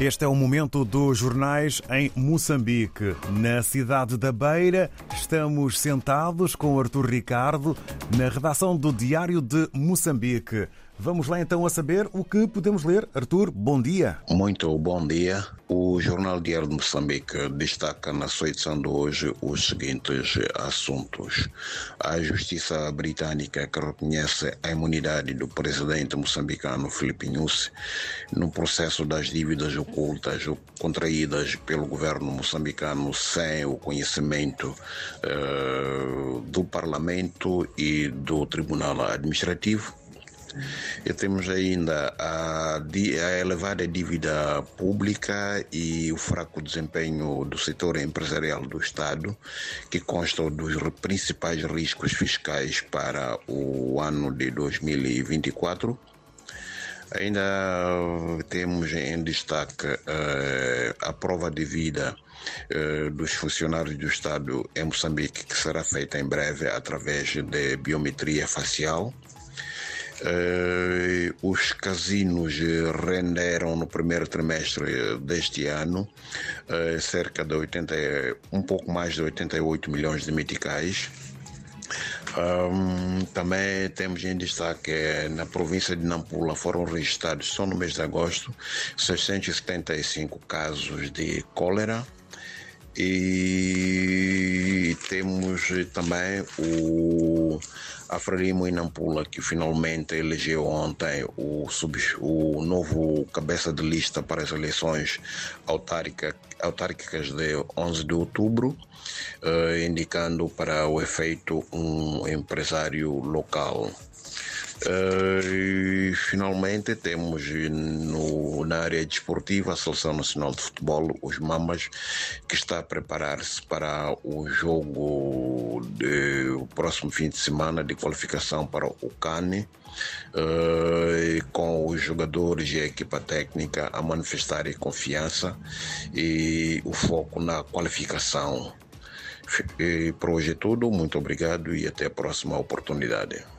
Este é o momento dos jornais em Moçambique. Na cidade da Beira, estamos sentados com Artur Ricardo na redação do Diário de Moçambique. Vamos lá então a saber o que podemos ler. Artur, bom dia. Muito bom dia. O Jornal Diário de Moçambique destaca na sua edição de hoje os seguintes assuntos. A Justiça Britânica que reconhece a imunidade do presidente moçambicano Filipe Nyusi no processo das dívidas ocultas contraídas pelo governo moçambicano sem o conhecimento uh, do Parlamento e do Tribunal Administrativo e temos ainda a, a, elevada dívida pública e o fraco desempenho do setor empresarial do Estado, que constam dos principais riscos fiscais para o ano de 2024. Ainda temos em destaque uh, a prova de vida uh, dos funcionários do Estado em Moçambique, que será feita em breve através de biometria facial. Uh, os casinos renderam no primeiro trimestre deste ano uh, cerca de 80, um pouco mais de 88 milhões de meticais. Um, também temos em destaque na província de Nampula foram registrados só no mês de agosto 675 casos de cólera e temos também o a Frelimo Inampula, que finalmente elegeu ontem o, sub, o novo cabeça de lista para as eleições autárquica, autárquicas de 11 de outubro, uh, indicando para o efeito um empresário local. Uh, e finalmente temos no, na área desportiva a Seleção Nacional de Futebol, os Mamas, que está a preparar-se para o jogo do próximo fim de semana de qualificação para o CANE, uh, com os jogadores e a equipa técnica a manifestarem confiança e o foco na qualificação. E por hoje é tudo, muito obrigado e até a próxima oportunidade.